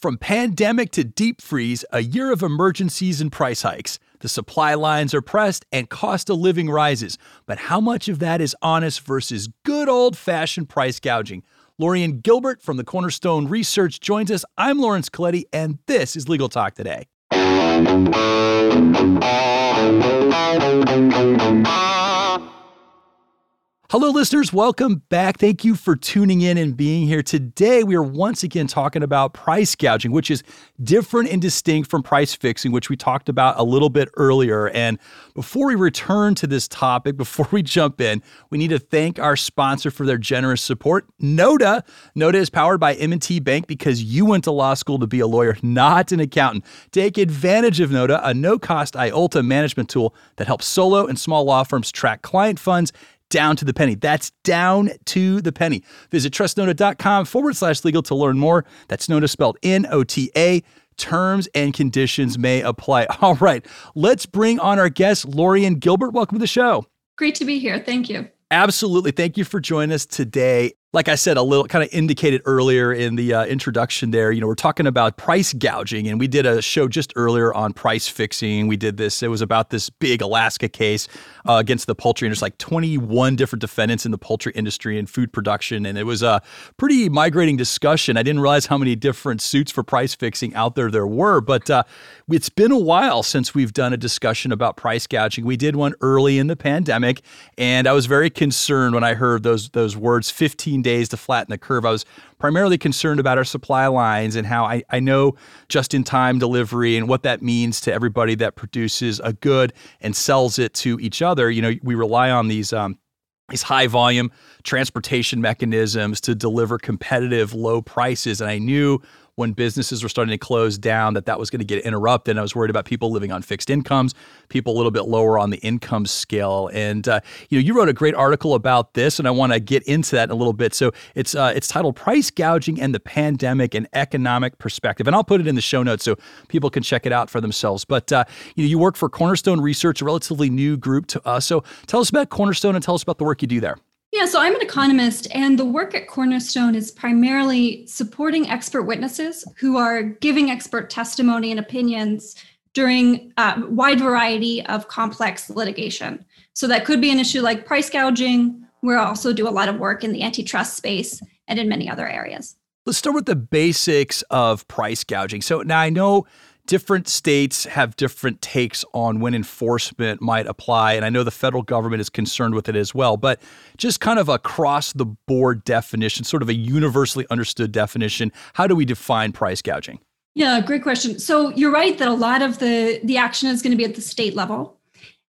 From pandemic to deep freeze, a year of emergencies and price hikes. The supply lines are pressed and cost of living rises. But how much of that is honest versus good old fashioned price gouging? Lorien Gilbert from the Cornerstone Research joins us. I'm Lawrence Colletti, and this is Legal Talk Today. Hello, listeners. Welcome back. Thank you for tuning in and being here. Today, we are once again talking about price gouging, which is different and distinct from price fixing, which we talked about a little bit earlier. And before we return to this topic, before we jump in, we need to thank our sponsor for their generous support, Nota. Nota is powered by M&T Bank because you went to law school to be a lawyer, not an accountant. Take advantage of Nota, a no-cost IOLTA management tool that helps solo and small law firms track client funds down to the penny. That's down to the penny. Visit trustnota.com forward slash legal to learn more. That's Nota spelled N O T A. Terms and conditions may apply. All right, let's bring on our guest, Lorien Gilbert. Welcome to the show. Great to be here. Thank you. Absolutely. Thank you for joining us today like I said, a little kind of indicated earlier in the uh, introduction there, you know, we're talking about price gouging, and we did a show just earlier on price fixing. We did this, it was about this big Alaska case uh, against the poultry, and there's like 21 different defendants in the poultry industry and food production. And it was a pretty migrating discussion. I didn't realize how many different suits for price fixing out there there were, but uh, it's been a while since we've done a discussion about price gouging. We did one early in the pandemic, and I was very concerned when I heard those, those words 15 days to flatten the curve. I was primarily concerned about our supply lines and how I, I know just in time delivery and what that means to everybody that produces a good and sells it to each other. You know, we rely on these. Um, these high volume transportation mechanisms to deliver competitive low prices. And I knew when businesses were starting to close down that that was going to get interrupted. And I was worried about people living on fixed incomes, people a little bit lower on the income scale. And uh, you know, you wrote a great article about this, and I want to get into that in a little bit. So it's uh, it's titled "Price Gouging and the Pandemic: An Economic Perspective," and I'll put it in the show notes so people can check it out for themselves. But uh, you know, you work for Cornerstone Research, a relatively new group to us. So tell us about Cornerstone and tell us about the work you do there. Yeah, so I'm an economist, and the work at Cornerstone is primarily supporting expert witnesses who are giving expert testimony and opinions during a uh, wide variety of complex litigation. So that could be an issue like price gouging. We also do a lot of work in the antitrust space and in many other areas. Let's start with the basics of price gouging. So now I know different states have different takes on when enforcement might apply. And I know the federal government is concerned with it as well, but just kind of across the board definition, sort of a universally understood definition. How do we define price gouging? Yeah, great question. So you're right that a lot of the, the action is going to be at the state level.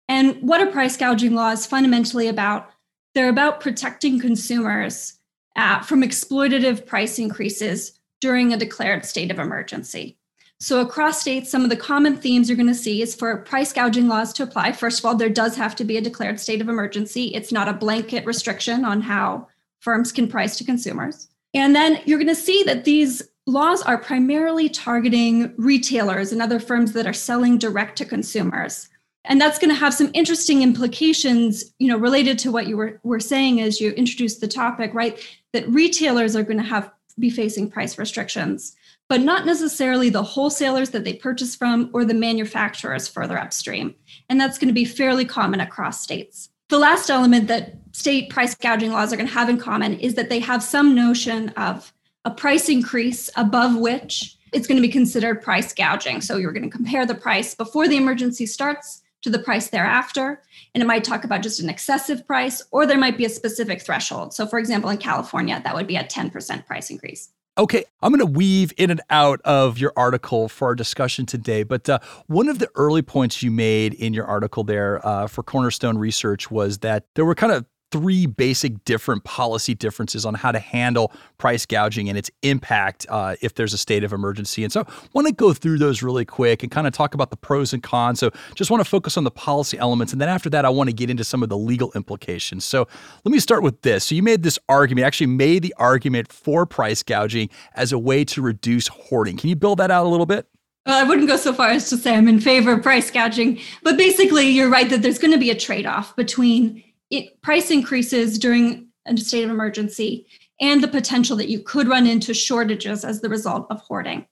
And what a price gouging law is fundamentally about? They're about protecting consumers uh, from exploitative price increases during a declared state of emergency. So, across states, some of the common themes you're going to see is for price gouging laws to apply. First of all, there does have to be a declared state of emergency. It's not a blanket restriction on how firms can price to consumers. And then you're going to see that these laws are primarily targeting retailers and other firms that are selling direct to consumers. And that's going to have some interesting implications, you know, related to what you were, were saying as you introduced the topic, right? That retailers are going to have be facing price restrictions but not necessarily the wholesalers that they purchase from or the manufacturers further upstream. And that's going to be fairly common across states. The last element that state price gouging laws are going to have in common is that they have some notion of a price increase above which it's going to be considered price gouging. So you're going to compare the price before the emergency starts to the price thereafter. And it might talk about just an excessive price, or there might be a specific threshold. So, for example, in California, that would be a 10% price increase. Okay, I'm going to weave in and out of your article for our discussion today. But uh, one of the early points you made in your article there uh, for Cornerstone Research was that there were kind of three basic different policy differences on how to handle price gouging and its impact uh, if there's a state of emergency. And so I want to go through those really quick and kind of talk about the pros and cons. So just want to focus on the policy elements. And then after that, I want to get into some of the legal implications. So let me start with this. So you made this argument, actually made the argument for price gouging as a way to reduce hoarding. Can you build that out a little bit? Well, I wouldn't go so far as to say I'm in favor of price gouging, but basically, you're right that there's going to be a trade off between it, price increases during a state of emergency and the potential that you could run into shortages as the result of hoarding.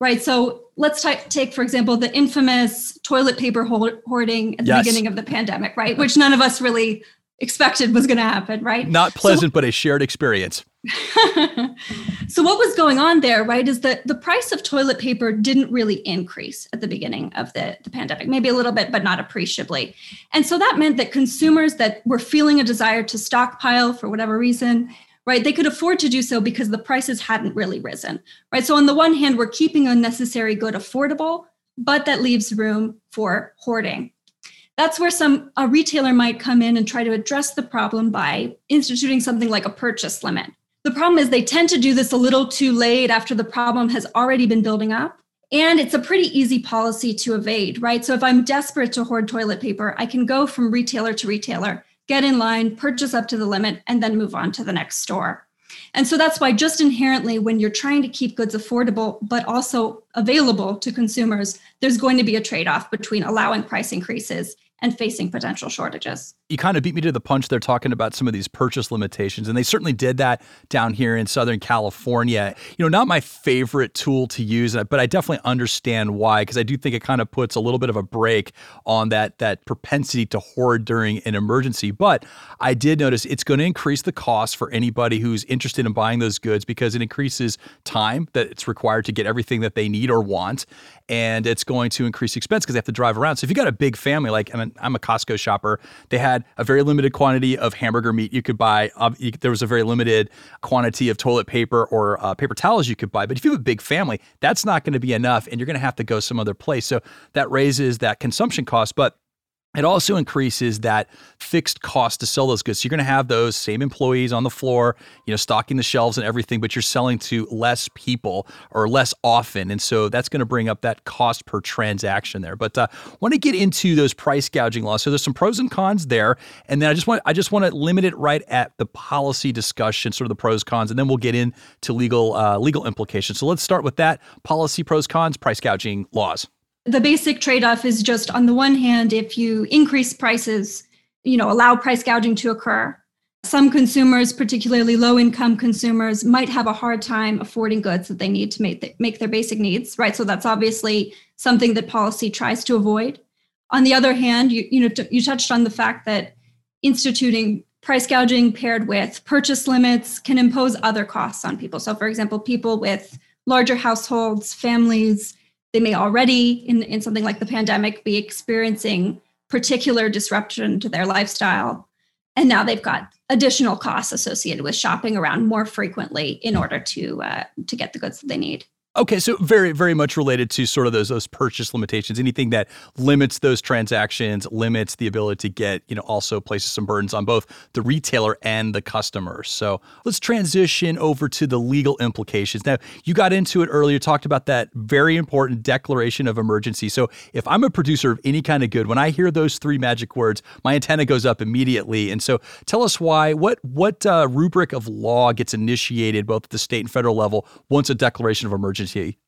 right? So let's t- take, for example, the infamous toilet paper hoarding at the yes. beginning of the pandemic, right? Which none of us really expected was going to happen, right? Not pleasant, so, but a shared experience. so what was going on there, right, is that the price of toilet paper didn't really increase at the beginning of the, the pandemic, maybe a little bit, but not appreciably. And so that meant that consumers that were feeling a desire to stockpile for whatever reason, right, they could afford to do so because the prices hadn't really risen, right? So on the one hand, we're keeping a necessary good affordable, but that leaves room for hoarding that's where some a retailer might come in and try to address the problem by instituting something like a purchase limit. The problem is they tend to do this a little too late after the problem has already been building up. And it's a pretty easy policy to evade, right? So if I'm desperate to hoard toilet paper, I can go from retailer to retailer, get in line, purchase up to the limit, and then move on to the next store. And so that's why, just inherently, when you're trying to keep goods affordable, but also available to consumers, there's going to be a trade off between allowing price increases and facing potential shortages. You kind of beat me to the punch there talking about some of these purchase limitations, and they certainly did that down here in Southern California. You know, not my favorite tool to use, uh, but I definitely understand why, because I do think it kind of puts a little bit of a break on that, that propensity to hoard during an emergency. But I did notice it's going to increase the cost for anybody who's interested in buying those goods because it increases time that it's required to get everything that they need or want and it's going to increase expense because they have to drive around. So if you've got a big family, like I'm a Costco shopper, they had a very limited quantity of hamburger meat you could buy. there was a very limited quantity of toilet paper or uh, paper towels you could buy. But if you have a big family, that's not going to be enough, and you're going to have to go some other place. So that raises that consumption cost. But it also increases that fixed cost to sell those goods. So you're going to have those same employees on the floor, you know, stocking the shelves and everything, but you're selling to less people or less often, and so that's going to bring up that cost per transaction there. But uh, want to get into those price gouging laws. So there's some pros and cons there, and then I just want I just want to limit it right at the policy discussion, sort of the pros cons, and then we'll get into legal uh, legal implications. So let's start with that: policy pros cons, price gouging laws the basic trade-off is just on the one hand if you increase prices you know allow price gouging to occur. Some consumers particularly low income consumers might have a hard time affording goods that they need to make, the, make their basic needs right? So that's obviously something that policy tries to avoid. On the other hand you, you know t- you touched on the fact that instituting price gouging paired with purchase limits can impose other costs on people. So for example people with larger households families they may already, in, in something like the pandemic, be experiencing particular disruption to their lifestyle. And now they've got additional costs associated with shopping around more frequently in order to uh, to get the goods that they need. Okay, so very, very much related to sort of those those purchase limitations. Anything that limits those transactions, limits the ability to get, you know, also places some burdens on both the retailer and the customer. So let's transition over to the legal implications. Now, you got into it earlier, talked about that very important declaration of emergency. So if I'm a producer of any kind of good, when I hear those three magic words, my antenna goes up immediately. And so tell us why, what what uh, rubric of law gets initiated both at the state and federal level once a declaration of emergency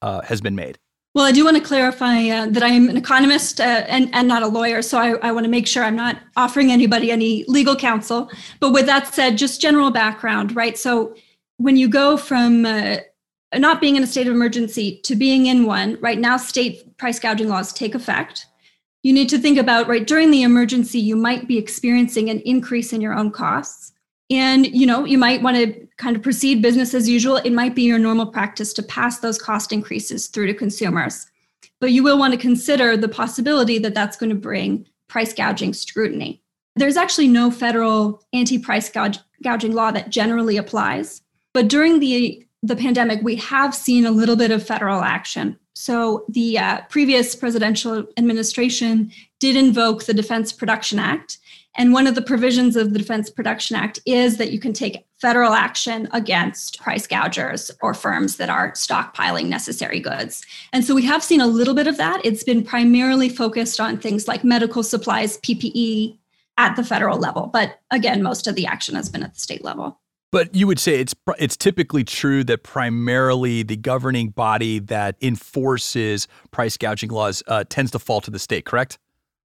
uh, has been made. Well, I do want to clarify uh, that I am an economist uh, and, and not a lawyer. So I, I want to make sure I'm not offering anybody any legal counsel. But with that said, just general background, right? So when you go from uh, not being in a state of emergency to being in one, right now, state price gouging laws take effect. You need to think about, right, during the emergency, you might be experiencing an increase in your own costs and you know you might want to kind of proceed business as usual. It might be your normal practice to pass those cost increases through to consumers. But you will want to consider the possibility that that's going to bring price gouging scrutiny. There's actually no federal anti-price gouge, gouging law that generally applies. But during the the pandemic we have seen a little bit of federal action. So the uh, previous presidential administration did invoke the defense production act and one of the provisions of the Defense Production Act is that you can take federal action against price gougers or firms that are stockpiling necessary goods. And so we have seen a little bit of that. It's been primarily focused on things like medical supplies, PPE at the federal level. But again, most of the action has been at the state level. But you would say it's it's typically true that primarily the governing body that enforces price gouging laws uh, tends to fall to the state, correct?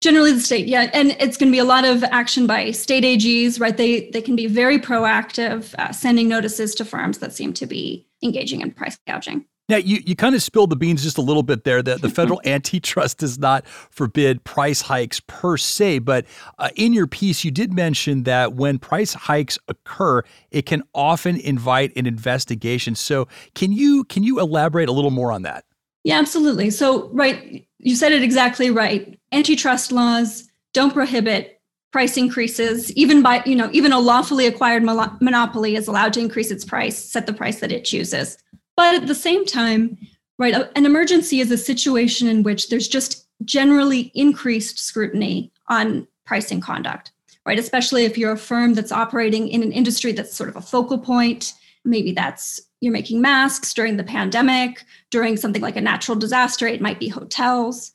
Generally, the state, yeah, and it's going to be a lot of action by state AGs, right? They they can be very proactive, uh, sending notices to firms that seem to be engaging in price gouging. Now, you, you kind of spilled the beans just a little bit there. that the federal antitrust does not forbid price hikes per se, but uh, in your piece, you did mention that when price hikes occur, it can often invite an investigation. So, can you can you elaborate a little more on that? Yeah, absolutely. So, right, you said it exactly right. Antitrust laws don't prohibit price increases even by you know even a lawfully acquired monopoly is allowed to increase its price set the price that it chooses but at the same time right an emergency is a situation in which there's just generally increased scrutiny on pricing conduct right especially if you're a firm that's operating in an industry that's sort of a focal point maybe that's you're making masks during the pandemic during something like a natural disaster it might be hotels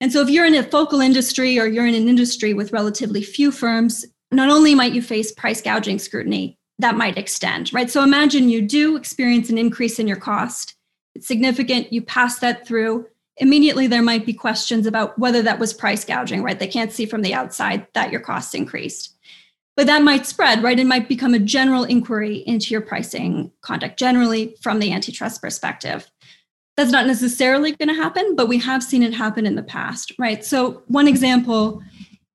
and so if you're in a focal industry or you're in an industry with relatively few firms, not only might you face price gouging scrutiny, that might extend, right? So imagine you do experience an increase in your cost. It's significant, you pass that through. Immediately, there might be questions about whether that was price gouging, right? They can't see from the outside that your costs increased. But that might spread, right? It might become a general inquiry into your pricing conduct, generally from the antitrust perspective. That's not necessarily going to happen, but we have seen it happen in the past, right? So, one example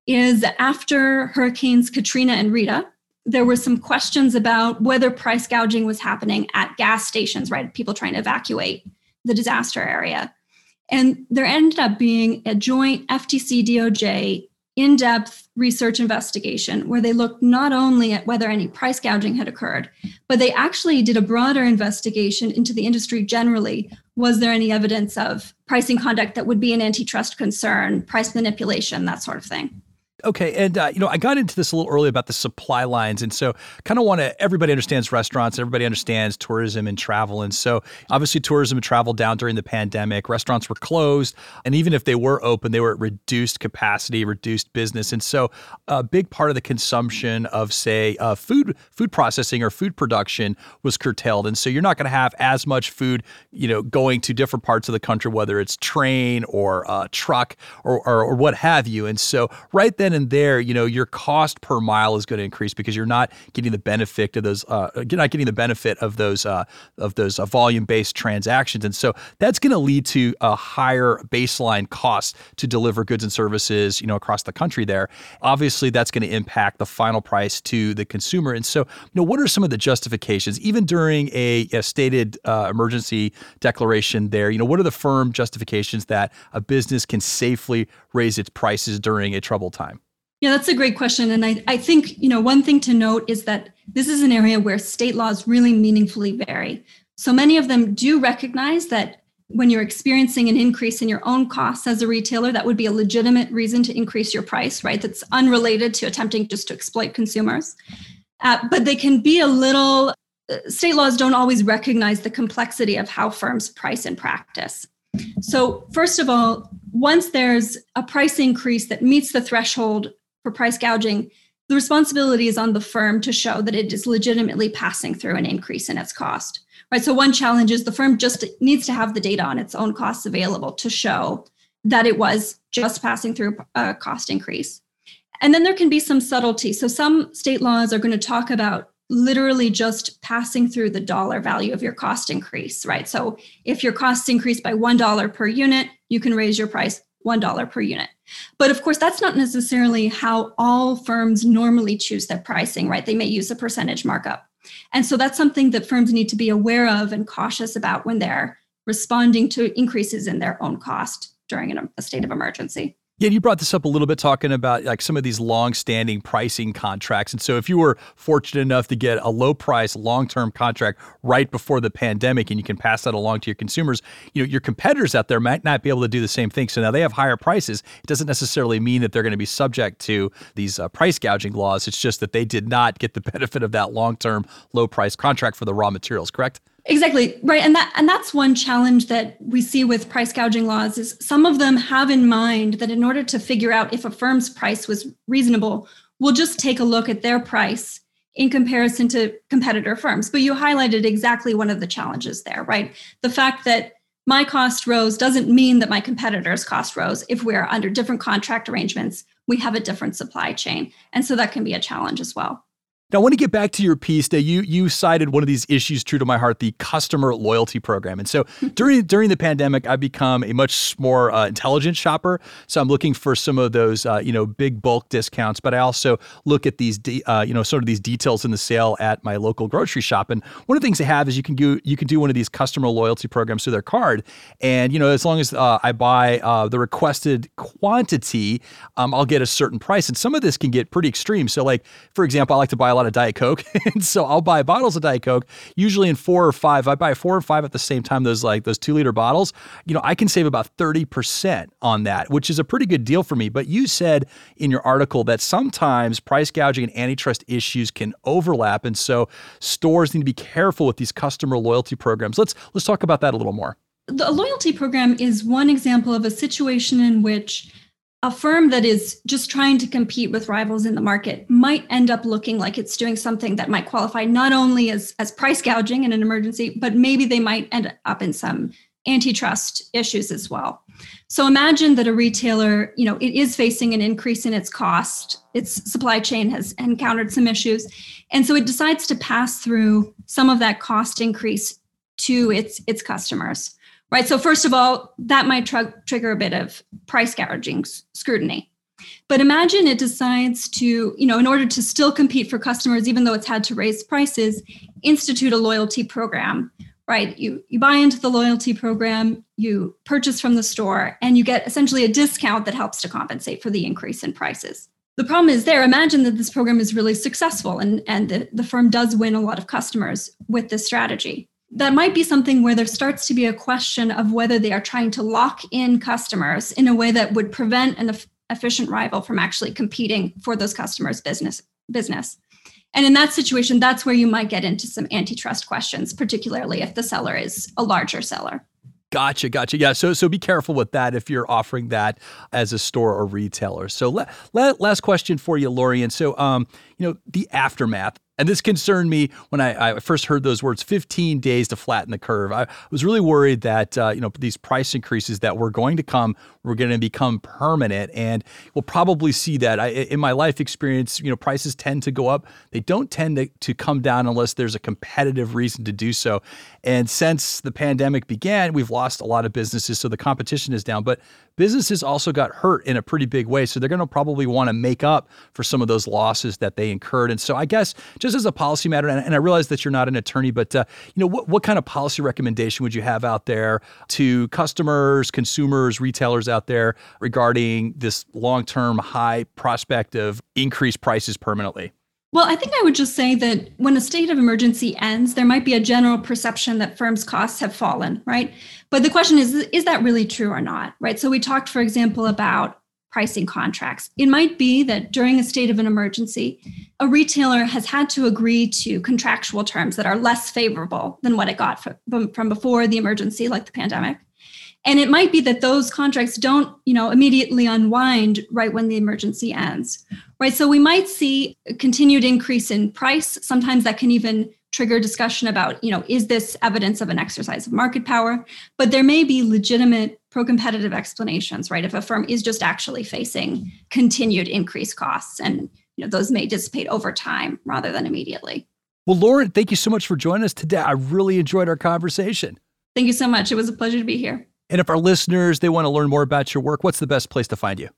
is after Hurricanes Katrina and Rita, there were some questions about whether price gouging was happening at gas stations, right? People trying to evacuate the disaster area. And there ended up being a joint FTC DOJ in depth research investigation where they looked not only at whether any price gouging had occurred, but they actually did a broader investigation into the industry generally. Was there any evidence of pricing conduct that would be an antitrust concern, price manipulation, that sort of thing? Okay, and uh, you know, I got into this a little early about the supply lines, and so kind of want to. Everybody understands restaurants, everybody understands tourism and travel, and so obviously tourism and travel down during the pandemic. Restaurants were closed, and even if they were open, they were at reduced capacity, reduced business, and so a big part of the consumption of, say, uh, food food processing or food production was curtailed, and so you're not going to have as much food, you know, going to different parts of the country, whether it's train or uh, truck or, or or what have you, and so right then and there, you know, your cost per mile is going to increase because you're not getting the benefit of those. Uh, you're not getting the benefit of those uh, of those uh, volume-based transactions, and so that's going to lead to a higher baseline cost to deliver goods and services, you know, across the country. There, obviously, that's going to impact the final price to the consumer. And so, you know, what are some of the justifications, even during a, a stated uh, emergency declaration? There, you know, what are the firm justifications that a business can safely raise its prices during a troubled time? Yeah, that's a great question. And I, I think, you know, one thing to note is that this is an area where state laws really meaningfully vary. So many of them do recognize that when you're experiencing an increase in your own costs as a retailer, that would be a legitimate reason to increase your price, right? That's unrelated to attempting just to exploit consumers. Uh, but they can be a little, uh, state laws don't always recognize the complexity of how firms price in practice. So, first of all, once there's a price increase that meets the threshold for price gouging, the responsibility is on the firm to show that it is legitimately passing through an increase in its cost. Right. So one challenge is the firm just needs to have the data on its own costs available to show that it was just passing through a cost increase. And then there can be some subtlety. So some state laws are going to talk about literally just passing through the dollar value of your cost increase, right? So if your costs increase by $1 per unit, you can raise your price $1 per unit. But of course, that's not necessarily how all firms normally choose their pricing, right? They may use a percentage markup. And so that's something that firms need to be aware of and cautious about when they're responding to increases in their own cost during a state of emergency. Yeah, you brought this up a little bit talking about like some of these long-standing pricing contracts. And so if you were fortunate enough to get a low price long-term contract right before the pandemic and you can pass that along to your consumers, you know, your competitors out there might not be able to do the same thing. So now they have higher prices. It doesn't necessarily mean that they're going to be subject to these uh, price gouging laws. It's just that they did not get the benefit of that long-term low price contract for the raw materials, correct? Exactly. Right. And that and that's one challenge that we see with price gouging laws is some of them have in mind that in order to figure out if a firm's price was reasonable, we'll just take a look at their price in comparison to competitor firms. But you highlighted exactly one of the challenges there, right? The fact that my cost rose doesn't mean that my competitor's cost rose. If we're under different contract arrangements, we have a different supply chain. And so that can be a challenge as well. Now, I want to get back to your piece that you you cited one of these issues true to my heart, the customer loyalty program. And so during during the pandemic, I've become a much more uh, intelligent shopper. So I'm looking for some of those uh, you know big bulk discounts, but I also look at these de- uh, you know sort of these details in the sale at my local grocery shop. And one of the things they have is you can do you can do one of these customer loyalty programs through their card, and you know as long as uh, I buy uh, the requested quantity, um, I'll get a certain price. And some of this can get pretty extreme. So like for example, I like to buy a lot lot of Diet Coke. and so I'll buy bottles of Diet Coke, usually in four or five. I buy four or five at the same time, those like those two liter bottles. You know, I can save about 30% on that, which is a pretty good deal for me. But you said in your article that sometimes price gouging and antitrust issues can overlap. And so stores need to be careful with these customer loyalty programs. Let's let's talk about that a little more. The loyalty program is one example of a situation in which a firm that is just trying to compete with rivals in the market might end up looking like it's doing something that might qualify not only as, as price gouging in an emergency, but maybe they might end up in some antitrust issues as well. So imagine that a retailer, you know, it is facing an increase in its cost. Its supply chain has encountered some issues. And so it decides to pass through some of that cost increase to its its customers right? So, first of all, that might tr- trigger a bit of price gouging scrutiny. But imagine it decides to, you know, in order to still compete for customers, even though it's had to raise prices, institute a loyalty program, right? You you buy into the loyalty program, you purchase from the store, and you get essentially a discount that helps to compensate for the increase in prices. The problem is there, imagine that this program is really successful and, and the, the firm does win a lot of customers with this strategy that might be something where there starts to be a question of whether they are trying to lock in customers in a way that would prevent an efficient rival from actually competing for those customers business business and in that situation that's where you might get into some antitrust questions particularly if the seller is a larger seller Gotcha, gotcha. Yeah, so so be careful with that if you're offering that as a store or retailer. So la- la- last question for you, Lorien. So um, you know, the aftermath and this concerned me when I, I, first heard those words 15 days to flatten the curve. I was really worried that, uh, you know, these price increases that were going to come were going to become permanent. And we'll probably see that. I, in my life experience, you know, prices tend to go up. They don't tend to, to come down unless there's a competitive reason to do so. And since the pandemic began, we've lost a lot of businesses. So the competition is down. But businesses also got hurt in a pretty big way. So they're going to probably want to make up for some of those losses that they incurred. And so I guess just as a policy matter, and, and I realize that you're not an attorney, but uh, you know, what, what kind of policy recommendation would you have out there to customers, consumers, retailers out there regarding this long-term high prospect of increased prices permanently? Well, I think I would just say that when a state of emergency ends, there might be a general perception that firms' costs have fallen, right? But the question is, is that really true or not, right? So we talked, for example, about pricing contracts. It might be that during a state of an emergency, a retailer has had to agree to contractual terms that are less favorable than what it got from, before the emergency, like the pandemic. And it might be that those contracts don't, you know, immediately unwind right when the emergency ends. Right. So we might see a continued increase in price. Sometimes that can even trigger discussion about, you know, is this evidence of an exercise of market power? But there may be legitimate pro-competitive explanations, right? If a firm is just actually facing continued increased costs and you know those may dissipate over time rather than immediately. Well, Lauren, thank you so much for joining us today. I really enjoyed our conversation. Thank you so much. It was a pleasure to be here. And if our listeners they want to learn more about your work, what's the best place to find you?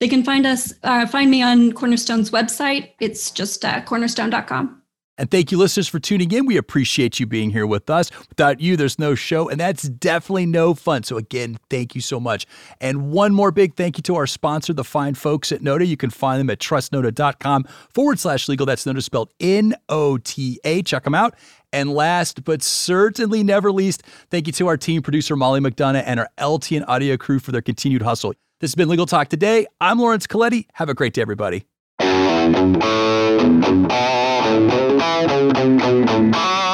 They can find us, uh, find me on Cornerstone's website. It's just uh, cornerstone.com. And thank you, listeners, for tuning in. We appreciate you being here with us. Without you, there's no show, and that's definitely no fun. So, again, thank you so much. And one more big thank you to our sponsor, the fine folks at Nota. You can find them at trustnota.com forward slash legal. That's Nota spelled N O T A. Check them out. And last but certainly never least, thank you to our team producer, Molly McDonough, and our LTN audio crew for their continued hustle. This has been Legal Talk Today. I'm Lawrence Colletti. Have a great day, everybody. Thank you.